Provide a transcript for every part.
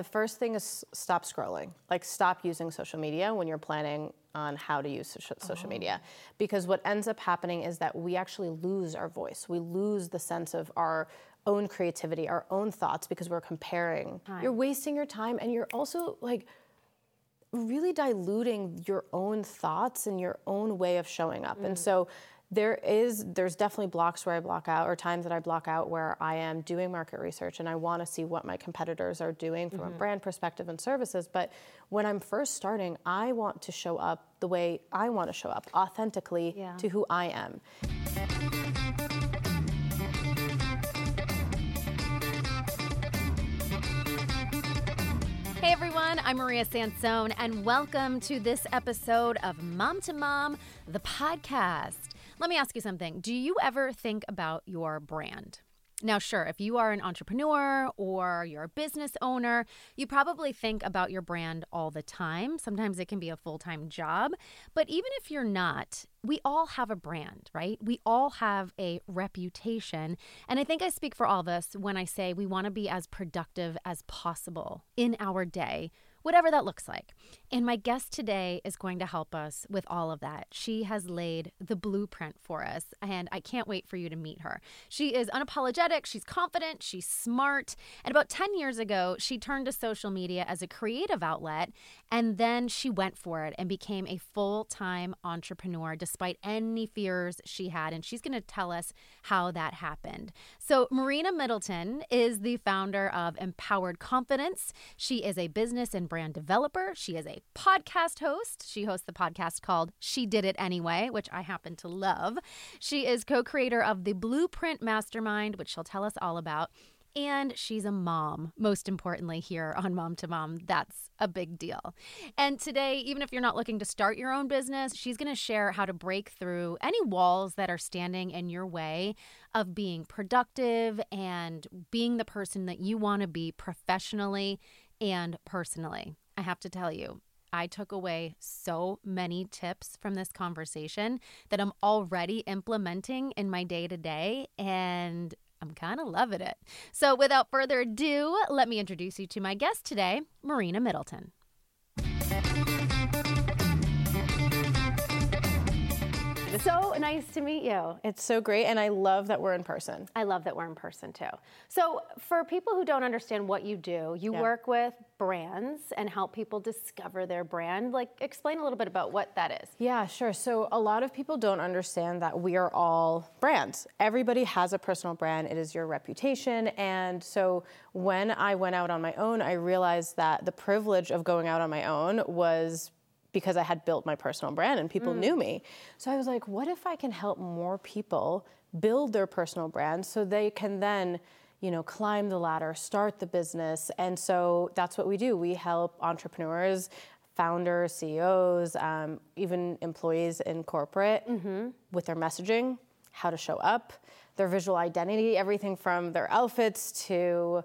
The first thing is stop scrolling. Like stop using social media when you're planning on how to use social, Oh. media. Because what ends up happening is that we actually lose our voice. We lose the sense of our own creativity, our own thoughts because we're comparing. You're wasting your time and you're also like really diluting your own thoughts and your own way of showing up. And mm. so there is there's definitely blocks where I block out or times that I block out where I am doing market research and I want to see what my competitors are doing from a mm-hmm. brand perspective and services. But when I'm first starting, I want to show up the way I want to show up, authentically Yeah. to who I am. Hey everyone, I'm Maria Sansone, and welcome to this episode of Mom to Mom, the podcast. Let me ask you something. Do you ever think about your brand? Now, sure, if you are an entrepreneur or you're a business owner, you probably think about your brand all the time. Sometimes it can be a full time job. But even if you're not, we all have a brand, right? We all have a reputation. And I think I speak for all of us when I say we want to be as productive as possible in our day, whatever that looks like. And my guest today is going to help us with all of that. She has laid the blueprint for us, and I can't wait for you to meet her. She is unapologetic, she's confident, she's smart. And about 10 years ago, she turned to social media as a creative outlet, and then she went for it and became a full time entrepreneur despite any fears she had. And she's going to tell us how that happened. So, Marina Middleton is the founder of Empowered Confidence. She is a business and brand developer. She is a podcast host. She hosts the podcast called She Did It Anyway, which I happen to love. She is co creator of the Blueprint Mastermind, which she'll tell us all about. And she's a mom, most importantly, here on Mom to Mom. That's a big deal. And today, even if you're not looking to start your own business, she's going to share how to break through any walls that are standing in your way of being productive and being the person that you want to be professionally and personally. I have to tell you, I took away so many tips from this conversation that I'm already implementing in my day to day. And I'm kind of loving it. So, without further ado, let me introduce you to my guest today, Marina Middleton. So nice to meet you. It's so great and I love that we're in person. I love that we're in person too. So, for people who don't understand what you do, you Yeah. work with brands and help people discover their brand. Like, explain a little bit about what that is. Yeah, sure. So a lot of people don't understand that we are all brands. Everybody has a personal brand. It is your reputation. And so when I went out on my own, I realized that the privilege of going out on my own was because I had built my personal brand and people knew me. So I was like, what if I can help more people build their personal brand so they can then you know, climb the ladder, start the business. And so that's what we do. We help entrepreneurs, founders, CEOs, um, even employees in corporate with their messaging, how to show up, their visual identity, everything from their outfits to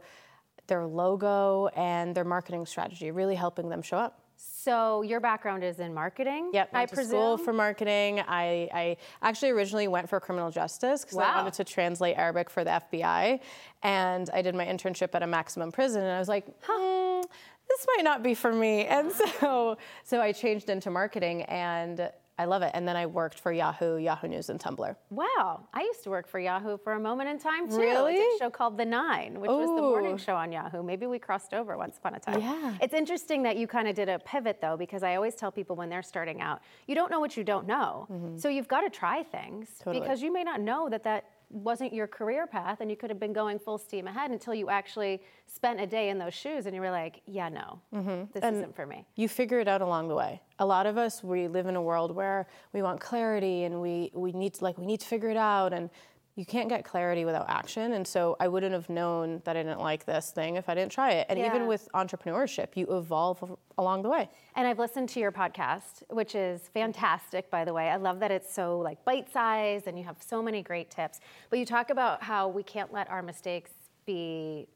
their logo and their marketing strategy, really helping them show up. So, your background is in marketing? Yep, I presume. school for marketing. I, I actually originally went for criminal justice because I wanted to translate Arabic for the FBI, and I did my internship at a maximum prison, and I was like, hmm, this might not be for me, and so so I changed into marketing, and I love it. And then I worked for Yahoo, Yahoo News, and Tumblr. Wow. I used to work for Yahoo for a moment in time too. Really? It's a show called The Nine, which was the morning show on Yahoo. Maybe we crossed over once upon a time. Yeah. It's interesting that you kind of did a pivot though, because I always tell people when they're starting out, you don't know what you don't know. Mm-hmm. So you've got to try things Totally. because you may not know that that wasn't your career path and you could have been going full steam ahead until you actually spent a day in those shoes and you were like, yeah, no, mm-hmm. this isn't for me. you figure it out along the way. A lot of us we live in a world where we want clarity and we we need to like we need to figure it out and you can't get clarity without action and so I wouldn't have known that I didn't like this thing if I didn't try it. And Yeah. even with entrepreneurship, you evolve along the way. And I've listened to your podcast, which is fantastic, by the way. I love that it's so like bite-sized and you have so many great tips. But you talk about how we can't let our mistakes be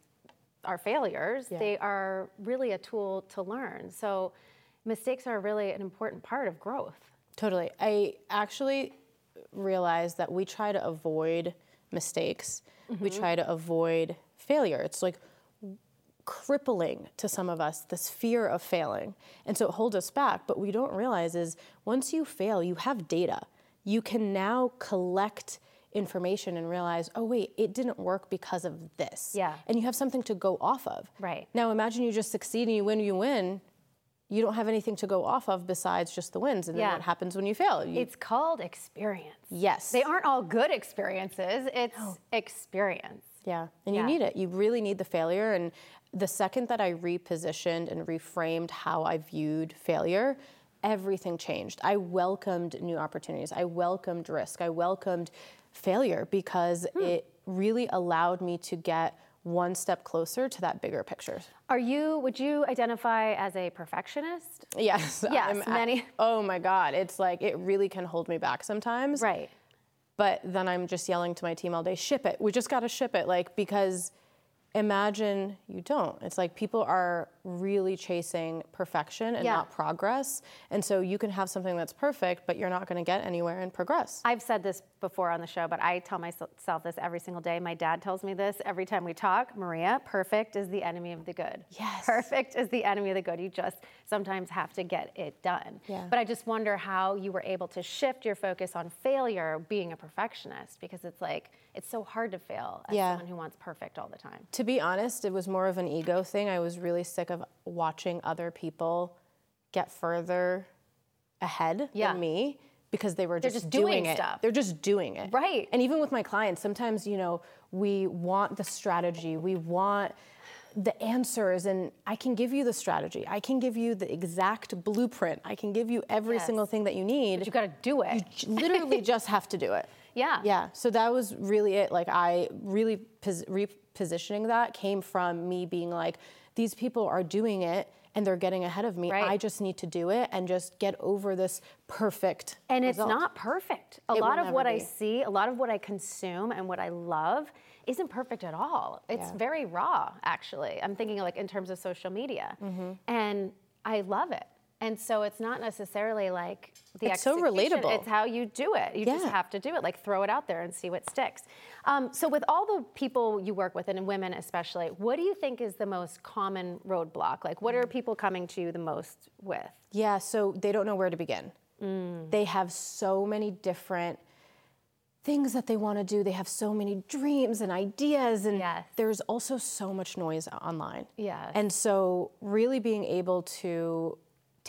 our failures. Yeah. They are really a tool to learn. So mistakes are really an important part of growth. Totally. I actually realized that we try to avoid mistakes. We mm-hmm. try to avoid failure. It's like crippling to some of us, this fear of failing. And so it holds us back. But what we don't realize is once you fail, you have data. You can now collect information and realize, oh, wait, it didn't work because of this. Yeah. And you have something to go off of. Right. Now imagine you just succeed and you win, you win. You don't have anything to go off of besides just the wins. And then Yeah. what happens when you fail? You, It's called experience. yes. They aren't all good experiences. It's experience. Yeah, and you need it. You really need the failure. And the second that I repositioned and reframed how I viewed failure, everything changed. I welcomed new opportunities. I welcomed risk. I welcomed failure because hmm. it really allowed me to get one step closer to that bigger picture. Are you, would you identify as a perfectionist? Yes. Yes, I'm many- oh my God. It's like, it really can hold me back sometimes. Right. but then I'm just yelling to my team all day, ship it. We just got to ship it. Like, because imagine you don't. It's like people are really chasing perfection and Yeah. not progress. And so you can have something that's perfect, but you're not going to get anywhere in progress. I've said this before on the show, but I tell myself this every single day. My dad tells me this every time we talk. Maria, perfect is the enemy of the good. Yes. Perfect is the enemy of the good. You just sometimes have to get it done. Yeah. But I just wonder how you were able to shift your focus on failure being a perfectionist because it's like, it's so hard to fail as Yeah. someone who wants perfect all the time. To be honest, it was more of an ego thing. I was really sick of watching other people get further ahead Yeah. than me because they were just, just doing it. stuff. They're just doing it. Right. And even with my clients, sometimes, you know, we want the strategy, we want the answers, and I can give you the strategy. I can give you the exact blueprint. I can give you every Yes. single thing that you need. But you got to do it. You literally just have to do it. Yeah. Yeah. So that was really it. Like I really pos- repositioning that came from me being like, these people are doing it and they're getting ahead of me. Right. I just need to do it and just get over this perfect. And it's not perfect. A It lot of what I see, a lot of what I consume and what I love isn't perfect at all. It's Yeah. very raw, actually. I'm thinking like in terms of social media. Mm-hmm. And I love it. And so it's not necessarily like the It's so relatable. It's how you do it. You just have to do it. Like throw it out there and see what sticks. Um, so with all the people you work with, and women especially, what do you think is the most common roadblock? Like what are Mm. people coming to you the most with? Yeah. So they don't know where to begin. Mm. They have so many different things that they want to do. They have so many dreams and ideas, and Yes. there's also so much noise online. Yes. And so, really being able to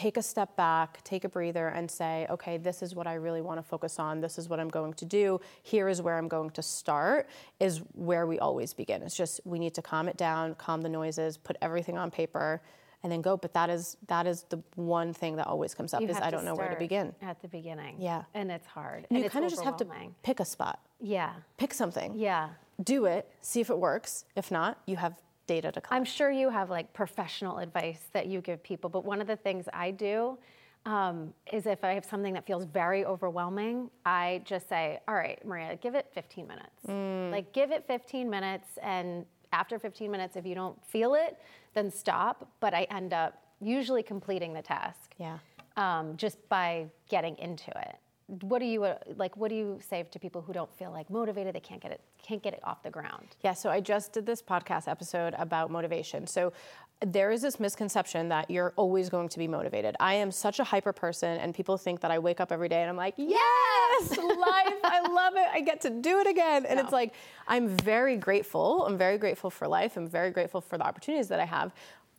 take a step back, take a breather, and say, okay, this is what I really want to focus on. This is what I'm going to do. Here is where I'm going to start, is where we always begin. It's just we need to calm it down, calm the noises, put everything on paper. And then go, but that is that is the one thing that always comes up You is I don't know where to begin. At the beginning. Yeah. And it's hard. And you kind of just have to pick a spot, Yeah. pick something, Yeah. do it, see if it works. If not, you have data to collect. I'm sure you have like professional advice that you give people, but one of the things I do um, is if I have something that feels very overwhelming, I just say, all right, Maria, give it 15 minutes. Mm. Like, give it 15 minutes, and after 15 minutes, if you don't feel it, then stop. But I end up usually completing the task. Yeah. um, just by getting into it. What do you uh, like? What do you say to people who don't feel like motivated? They can't get it, can't get it off the ground. Yeah, so I just did this podcast episode about motivation. So there is this misconception that you're always going to be motivated. I am such a hyper person, and people think that I wake up every day and I'm like, yes, life, I love it. I get to do it again. And it's like, I'm very grateful. I'm very grateful for life. I'm very grateful for the opportunities that I have.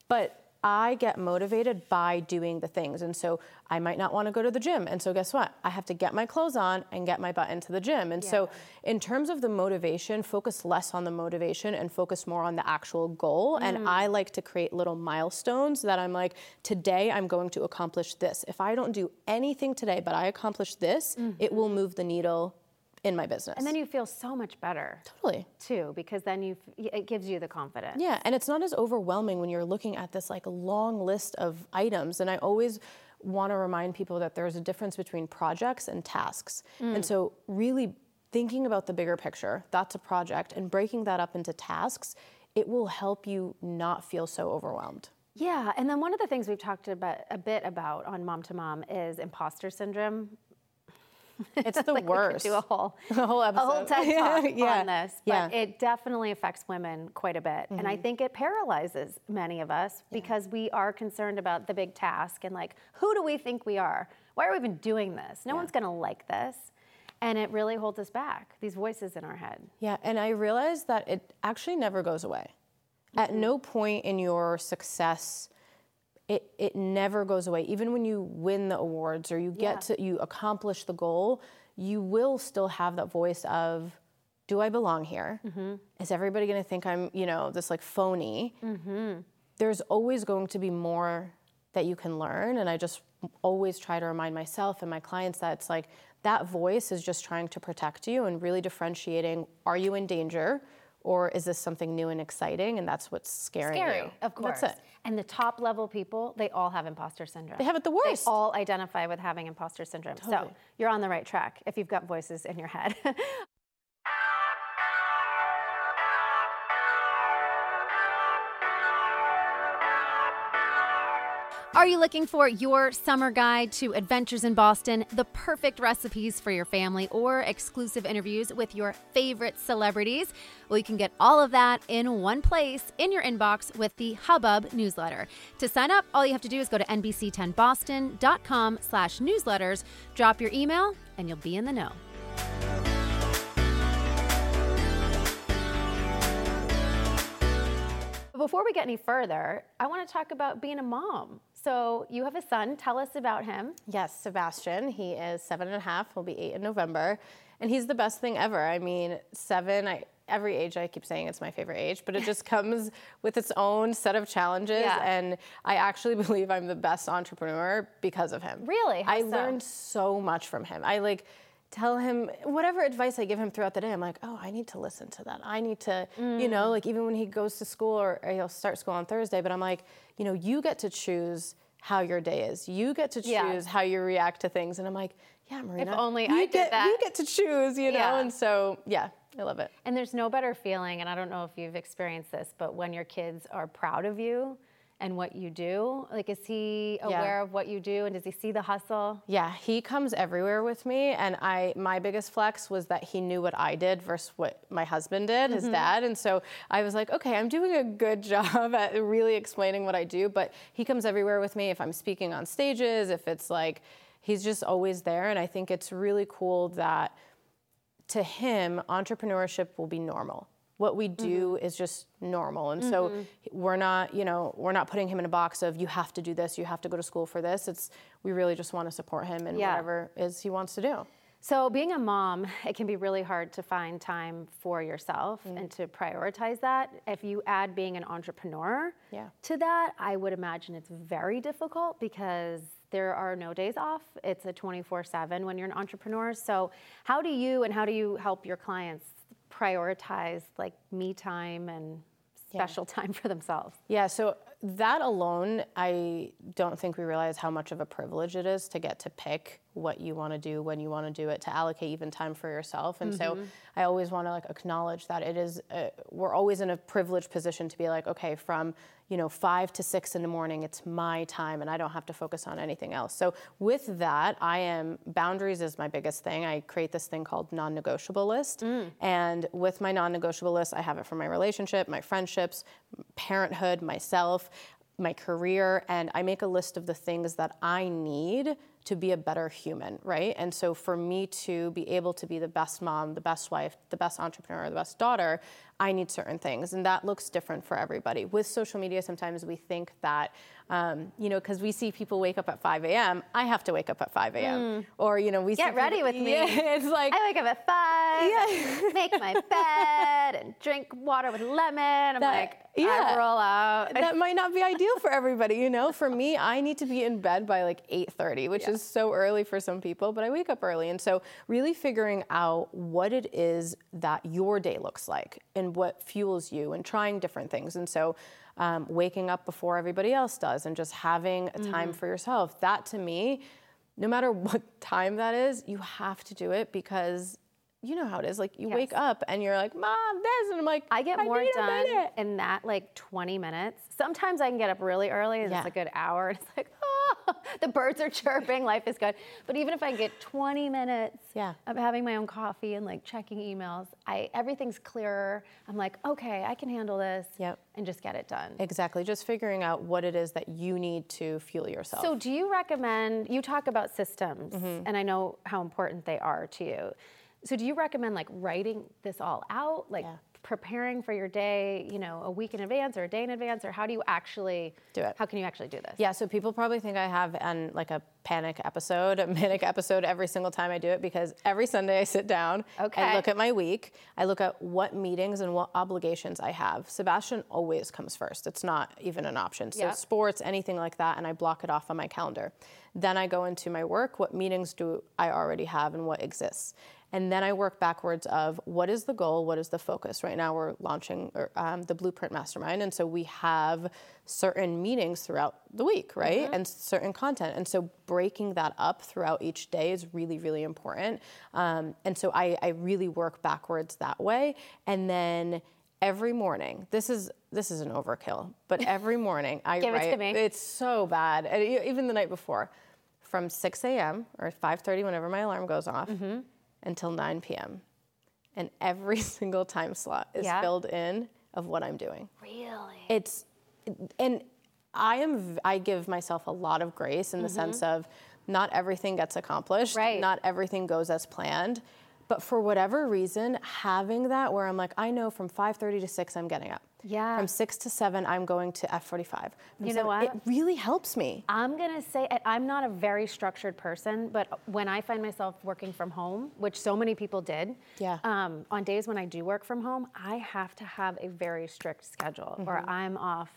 But I get motivated by doing the things. And so I might not want to go to the gym. And so guess what? I have to get my clothes on and get my butt into the gym. And so in terms of the motivation, focus less on the motivation and focus more on the actual goal. And mm. I like to create little milestones that I'm like, today I'm going to accomplish this. If I don't do anything today, but I accomplish this, mm. it will move the needle in my business. And then you feel so much better totally. too, because then you it gives you the confidence. Yeah, and it's not as overwhelming when you're looking at this like long list of items. And I always want to remind people that there's a difference between projects and tasks. Mm. And so really thinking about the bigger picture, that's a project, and breaking that up into tasks, it will help you not feel so overwhelmed. Yeah, and then one of the things we've talked about a bit about on Mom to Mom is imposter syndrome. It's the like worst. We could do a whole, a whole episode. a whole TED talk yeah. on this, but yeah. it definitely affects women quite a bit, and I mm-hmm. think it paralyzes many of us because we are concerned about the big task and like, who do we think we are? Why are we even doing this? No one's going to like this, and it really holds us back. These voices in our head. Yeah, and I realized that it actually never goes away. At mm-hmm. no point in your success, it, it never goes away. Even when you win the awards or you get Yeah. to, you accomplish the goal, you will still have that voice of, do I belong here? Mm-hmm. Is everybody gonna think I'm, you know, this like phony? Mm-hmm. There's always going to be more that you can learn. And I just always try to remind myself and my clients that it's like that voice is just trying to protect you and really differentiating are you in danger or is this something new and exciting? And that's what's scaring Scary, you. of course. That's it. And the top level people, they all have imposter syndrome. They have it the worst. They all identify with having imposter syndrome. So you're on the right track if you've got voices in your head. Are you looking for your summer guide to adventures in Boston, the perfect recipes for your family, or exclusive interviews with your favorite celebrities? Well, you can get all of that in one place in your inbox with the Hubbub newsletter. To sign up, all you have to do is go to nbc10boston.com slash newsletters, drop your email, and you'll be in the know. Before we get any further, I want to talk about being a mom. So you have a son. Tell us about him. Yes, Sebastian. He is seven and a half. He'll be eight in November, and he's the best thing ever. I mean, seven. I every age I keep saying it's my favorite age, but it just comes with its own set of challenges. Yeah. And I actually believe I'm the best entrepreneur because of him. Really? How I so? learned so much from him. I like tell him whatever advice I give him throughout the day. I'm like, oh, I need to listen to that. I need to, you know, Mm. like even when he goes to school or, or he'll start school on Thursday, but I'm like, you know, you get to choose how your day is. You get to choose Yeah. how you react to things. And I'm like, yeah, Marina. If only you I did get, that. You get to choose, you know? Yeah. And so, yeah, I love it. And there's no better feeling, and I don't know if you've experienced this, but when your kids are proud of you and what you do, like is he Yeah. aware of what you do and does he see the hustle? Yeah, he comes everywhere with me, and I my biggest flex was that he knew what I did versus what my husband did, his mm-hmm. dad, and so I was like, okay, I'm doing a good job at really explaining what I do. But he comes everywhere with me if I'm speaking on stages, if it's like he's just always there, and I think it's really cool that to him entrepreneurship will be normal. What we do is just normal, and so we're not, you know, we're not putting him in a box of you have to do this, you have to go to school for this. It's we really just want to support him in Yeah. whatever is he wants to do. So, being a mom, it can be really hard to find time for yourself Mm. and to prioritize that. If you add being an entrepreneur Yeah. to that, I would imagine it's very difficult because there are no days off. It's a 24 7 when you're an entrepreneur. So, how do you and how do you help your clients prioritize like me time and special time for themselves? Yeah, so that alone, I don't think we realize how much of a privilege it is to get to pick what you want to do when you want to do it, to allocate even time for yourself. And so I always want to like acknowledge that it is, uh, we're always in a privileged position to be like, okay, from you know five to six in the morning, it's my time, and I don't have to focus on anything else. So with that, I am boundaries is my biggest thing. I create this thing called non-negotiable list, and with my non-negotiable list, I have it for my relationship, my friendships, parenthood, myself, my career, and I make a list of the things that I need to be a better human, right? And so for me to be able to be the best mom, the best wife, the best entrepreneur, the best daughter, I need certain things, and that looks different for everybody. With social media, sometimes we think that, um, you know, because we see people wake up at 5 a.m., I have to wake up at 5 a.m. Or, you know, we Get see ready people- with me. Yeah, it's like, I wake up at five, and make my bed, and drink water with lemon. I'm That- like, yeah. Roll out. that might not be ideal for everybody you know? For me i need to be in bed by like 8.30 which is so early for some people but i wake up early. And so really figuring out what it is that your day looks like and what fuels you and trying different things. And so um, waking up before everybody else does and just having a time for yourself that to me no matter what time that is you have to do it because you know how it is like you wake up and you're like mom this and i'm like I get more need done in that like 20 minutes. Sometimes I can get up really early and Yeah. it's a good hour. And it's like, the birds are chirping, life is good. But even if I get 20 minutes Yeah. of having my own coffee and like checking emails, I everything's clearer. I'm like, okay, I can handle this Yep. and just get it done. Exactly. Just figuring out what it is that you need to fuel yourself. So, do you recommend? You talk about systems, Mm-hmm. and I know how important they are to you. So, do you recommend like writing this all out, like Yeah. preparing for your day, you know, a week in advance or a day in advance, or how do you actually Do it. How can you actually do this? Yeah, so people probably think I have an like a panic episode, a manic episode every single time I do it because every Sunday I sit down Okay. and look at my week. I look at what meetings and what obligations I have. Sebastian always comes first. It's not even an option. So Yeah. sports, anything like that, and I block it off on my calendar. Then I go into my work. What meetings do I already have and what exists? And then I work backwards of what is the goal, what is the focus. Right now we're launching um, the Blueprint Mastermind, and so we have certain meetings throughout the week, right, and certain content. And so breaking that up throughout each day is really, really important. Um, and so I, I really work backwards that way, and then every morning. This is this is an overkill, but every morning I Give it to me. It's so bad, and even the night before, from 6 a.m. or 5:30, whenever my alarm goes off, Mm-hmm. Until 9 p.m. And every single time slot is Yeah. filled in of what I'm doing. Really? It's and I am I give myself a lot of grace in the sense of not everything gets accomplished, Mm-hmm. Right. not everything goes as planned. But for whatever reason, having that where I'm like, I know from 5:30 to 6 I'm getting up. Yeah. From 6 to 7 I'm going to F45. From You know 7 what? It really helps me. I'm gonna say I'm not a very structured person, but when I find myself working from home, which so many people did, Yeah. um, on days when I do work from home, I have to have a very strict schedule, or I'm off,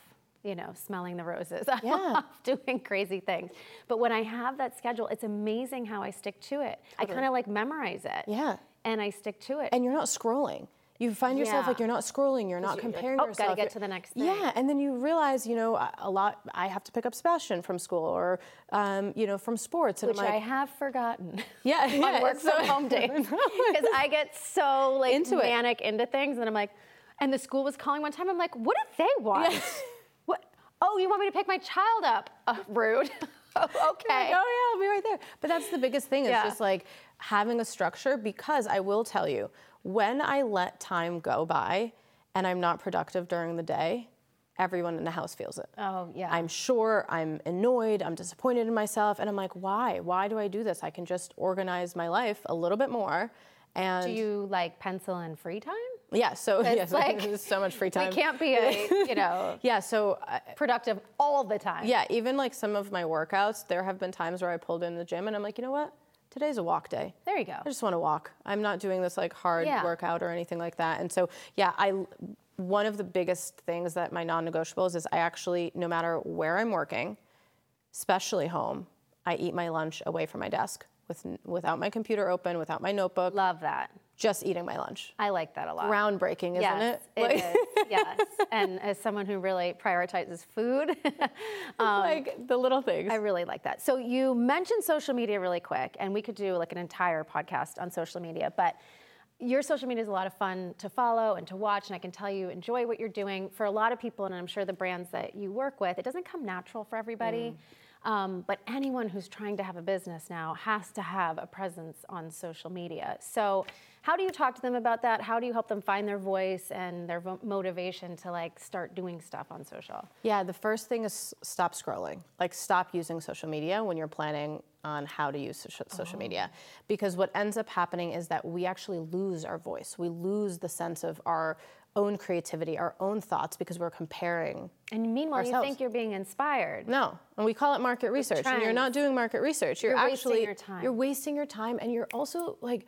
you know, smelling the roses. I'm Mm-hmm. Yeah. off doing crazy things. But when I have that schedule, it's amazing how I stick to it. I kind of like memorize it. Yeah. And I stick to it. and you're not scrolling. You find yourself Yeah. like you're not scrolling, you're not you're like, comparing "Oh, gotta get to the next thing. Yeah, and then you realize, you know, a- lot. I have to pick up Sebastian from school, or um, you know, from sports, and which like, I have forgotten. Yeah, on yeah, work so- from home days because I get so like Into it. manic into things, and I'm like, and the school was calling one time. I'm like, what do they want? What? Oh, you want me to pick my child up? Uh, rude. Oh, okay. like, oh yeah, I'll be right there. But that's the biggest thing It's Yeah. just like having a structure because I will tell you, when I let time go by and I'm not productive during the day, everyone in the house feels it. Oh yeah. I'm sure I'm annoyed, I'm disappointed in myself, and I'm like, why? Why do I do this? I can just organize my life a little bit more. And do you like pencil in free time? yeah, so It's yes, like- there's so much free time. We can't be a you know Yeah, so uh, productive all the time. yeah, even like some of my workouts, there have been times where I pulled in the gym and I'm like, you know what? Today's a walk day. There you go. I just want to walk. I'm not doing this like hard Yeah. workout or anything like that. And so, yeah, I one of the biggest things that my non-negotiables is I actually no matter where I'm working, especially home, I eat my lunch away from my desk with without my computer open, without my notebook, Love that. just eating my lunch. I like that a lot. Groundbreaking, isn't yes, it? Like- it is. Yes, and as someone who really prioritizes food, um, like the little things. I really like that. So you mentioned social media really quick, and we could do like an entire podcast on social media, but your social media is a lot of fun to follow and to watch, and I can tell you enjoy what you're doing. For a lot of people, and I'm sure the brands that you work with, it doesn't come natural for everybody. Um, but anyone who's trying to have a business now has to have a presence on social media. So, how do you talk to them about that? How do you help them find their voice and their vo- motivation to like start doing stuff on social? Yeah, the first thing is stop scrolling. Like, stop using social media when you're planning on how to use socia- social media. Oh. Because what ends up happening is that we actually lose our voice. We lose the sense of our own creativity, our own thoughts, because we're comparing. And meanwhile, you think you're being inspired. No, and we call it market research, and you're not doing market research. You're, You're wasting actually your time. you're wasting your time, and you're also like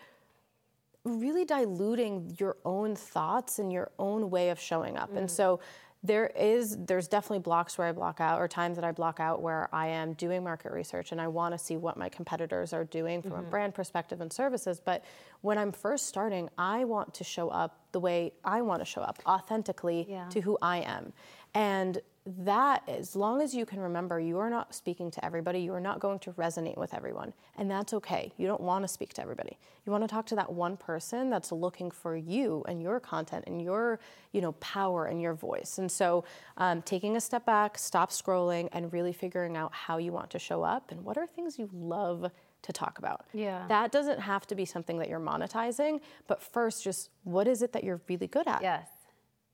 really diluting your own thoughts and your own way of showing up. Mm. And so there is there's definitely blocks where I block out or times that I block out where I am doing market research and I want to see what my competitors are doing from Mm-hmm. a brand perspective and services. But when I'm first starting, I want to show up the way I want to show up, authentically Yeah. to who I am. And that, as long as you can remember, you are not speaking to everybody, you are not going to resonate with everyone. And that's okay. You don't want to speak to everybody. You want to talk to that one person that's looking for you and your content and your, you know, power and your voice. And so um, taking a step back, stop scrolling, and really figuring out how you want to show up and what are things you love to talk about. Yeah. That doesn't have to be something that you're monetizing, but first, just what is it that you're really good at? Yes.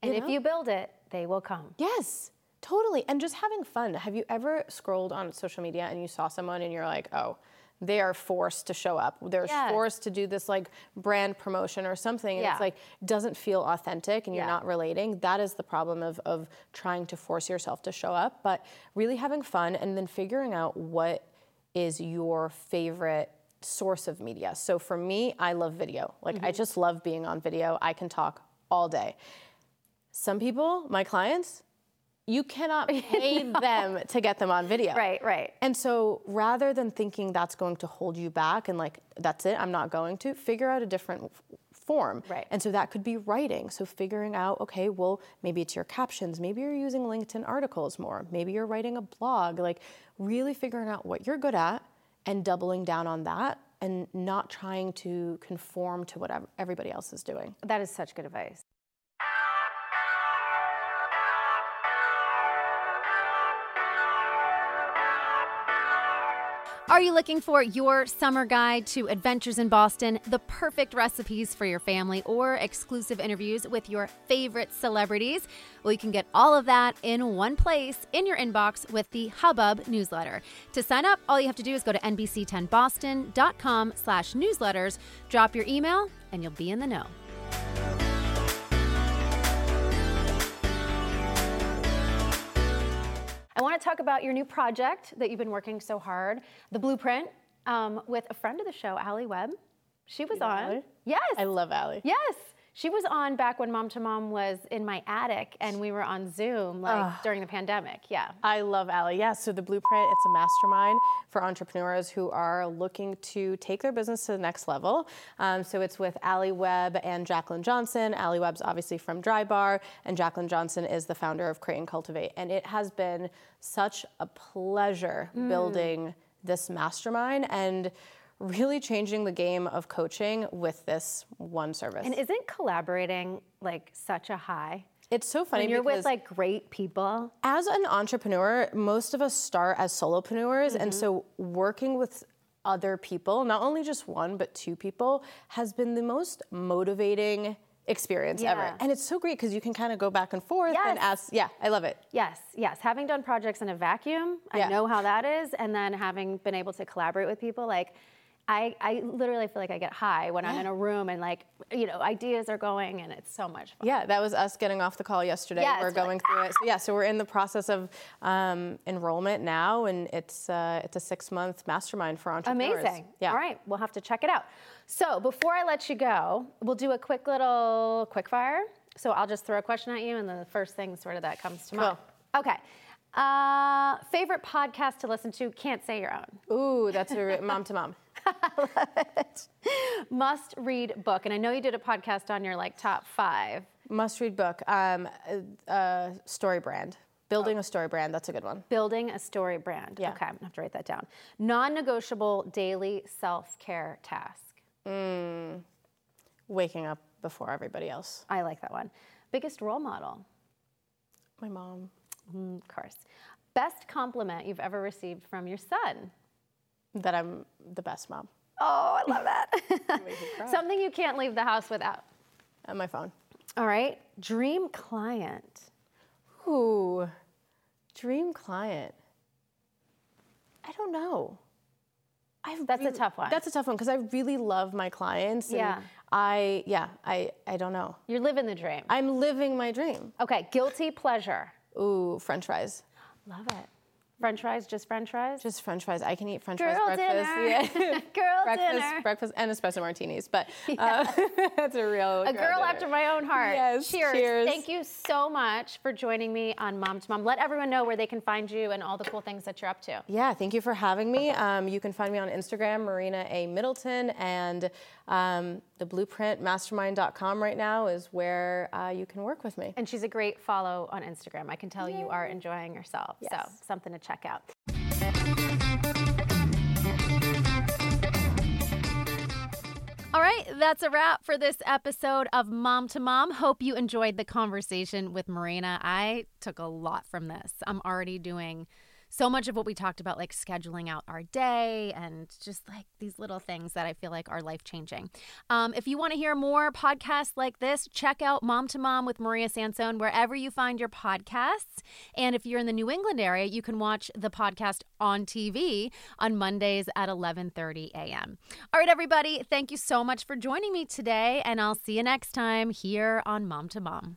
And You if know? you build it, they will come. Yes, totally. And just having fun. Have you ever scrolled on social media and you saw someone and you're like, oh, they are forced to show up. They're Yes. forced to do this like brand promotion or something. And Yeah. it's like doesn't feel authentic and you're Yeah. not relating. That is the problem of, of trying to force yourself to show up. But really having fun and then figuring out what is your favorite source of media. So for me, I love video. Like Mm-hmm. I just love being on video. I can talk all day. Some people, my clients, you cannot pay them to get them on video. Right, right. And so rather than thinking that's going to hold you back and like, that's it, I'm not going to, figure out a different form. Right. And so that could be writing. So figuring out, okay, well, maybe it's your captions, maybe you're using LinkedIn articles more, maybe you're writing a blog, like really figuring out what you're good at and doubling down on that and not trying to conform to what everybody else is doing. That is such good advice. Are you looking for your summer guide to adventures in Boston, the perfect recipes for your family, or exclusive interviews with your favorite celebrities? Well, you can get all of that in one place in your inbox with the Hubbub newsletter. To sign up, all you have to do is go to nbc10boston.com slash newsletters, drop your email, and you'll be in the know. To talk about your new project that you've been working so hard, the Blueprint, um, with a friend of the show, Alli Webb. She was know on. Alli? Yes. I love Alli. Yes. She was on back when Mom to Mom was in my attic and we were on Zoom like during the pandemic. Yeah. I love Alli. Yeah, so the Blueprint, it's a mastermind for entrepreneurs who are looking to take their business to the next level. Um, so it's with Alli Webb and Jaclyn Johnson. Alli Webb's obviously from Drybar, and Jaclyn Johnson is the founder of Create and Cultivate. And it has been such a pleasure Mm. building this mastermind and really changing the game of coaching with this one service. And isn't collaborating like such a high? it's so funny When you're with like great people. as an entrepreneur, most of us start as solopreneurs, and so working with other people, not only just one but two people, has been the most motivating experience ever. And it's so great because you can kind of go back and forth and ask. Yeah, I love it. Yes, yes. Having done projects in a vacuum, I Yeah. know how that is. And then having been able to collaborate with people, like, I, I literally feel like I get high when I'm in a room and like, you know, ideas are going and it's so much fun. Yeah, that was us getting off the call yesterday. Yeah, we're it's like, going through it. So yeah, so we're in the process of um, enrollment now, and it's uh, it's a six month mastermind for entrepreneurs. Amazing. Yeah. All right, we'll have to check it out. So before I let you go, we'll do a quick little quick fire. So I'll just throw a question at you, and then the first thing sort of that comes to mind. Okay. Uh, favorite podcast to listen to? Can't say your own. Ooh, that's a mom to mom. Must read book, and I know you did a podcast on your like top five. Must read book. Um, uh, uh, story brand. Building a story brand. That's a good one. Building a story brand. Yeah. Okay, I'm gonna have to write that down. Non-negotiable daily self-care task. Waking up before everybody else. I like that one. Biggest role model. My mom. Mm, Of course. Best compliment you've ever received from your son. That I'm the best mom. Oh, I love that. Something you can't leave the house without. On my phone. All right. Dream client. Ooh, dream client. I don't know. I've That's a tough one. That's a tough one because I really love my clients. and Yeah. I yeah I I don't know. You're living the dream. I'm living my dream. Okay. Guilty pleasure. Ooh, French fries. Love it. French fries, just French fries. Just French fries. I can eat French Girl fries breakfast. dinner. Yeah. Girl breakfast, dinner. breakfast, and espresso martinis. But uh, that's a real A girl after my own heart. Yes, Cheers. cheers. Thank you so much for joining me on Mom to Mom. Let everyone know where they can find you and all the cool things that you're up to. Yeah, thank you for having me. Um, you can find me on Instagram, Marina A. Middleton, and um, the blueprintmastermind.com right now is where uh, you can work with me. And she's a great follow on Instagram. I can tell you are enjoying yourself. So, something to check out. All right, that's a wrap for this episode of Mom to Mom. Hope you enjoyed the conversation with Marina. I took a lot from this. I'm already doing so much of what we talked about, like scheduling out our day and just like these little things that I feel like are life changing. Um, if you want to hear more podcasts like this, check out Mom to Mom with Maria Sansone wherever you find your podcasts. And if you're in the New England area, you can watch the podcast on TV on Mondays at 11:30 a.m. All right, everybody, thank you so much for joining me today, and I'll see you next time here on Mom to Mom.